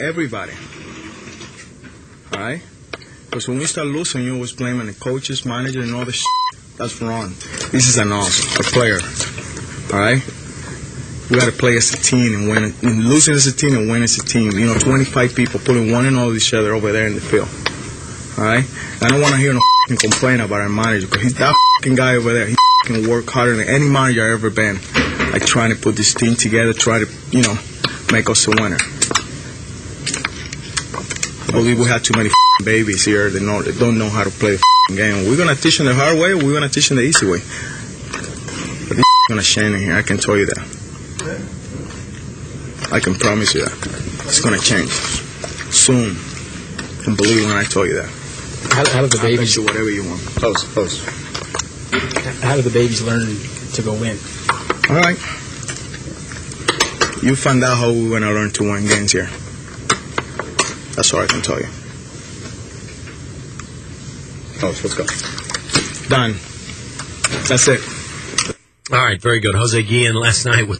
everybody. All right? Because when we start losing, you always blaming the coaches, manager, and all this. Shit. That's wrong. This is an us, a player. All right? We got to play as a team and win. And losing as a team and win as a team. You know, 25 people pulling one and all each other over there in the field. All right? I don't want to hear no complain about our manager because he's that fucking guy over there. He can work harder than any manager I've ever been. Like trying to put this team together, try to, you know, make us a winner. I believe we have too many babies here that, know, that don't know how to play the game. We're gonna teach them the hard way, we're gonna teach them the easy way. But these gonna change in here. I can tell you that. I can promise you that. It's gonna change soon. And believe when I tell you that. How, how do the I'll bet babies you whatever you want. Close, close. how do the babies learn to go win? All right. You find out how we're gonna learn to win games here. That's all I can tell you. Oh, Close, let's go. Done. That's it. All right, very good. Jose Guillen last night with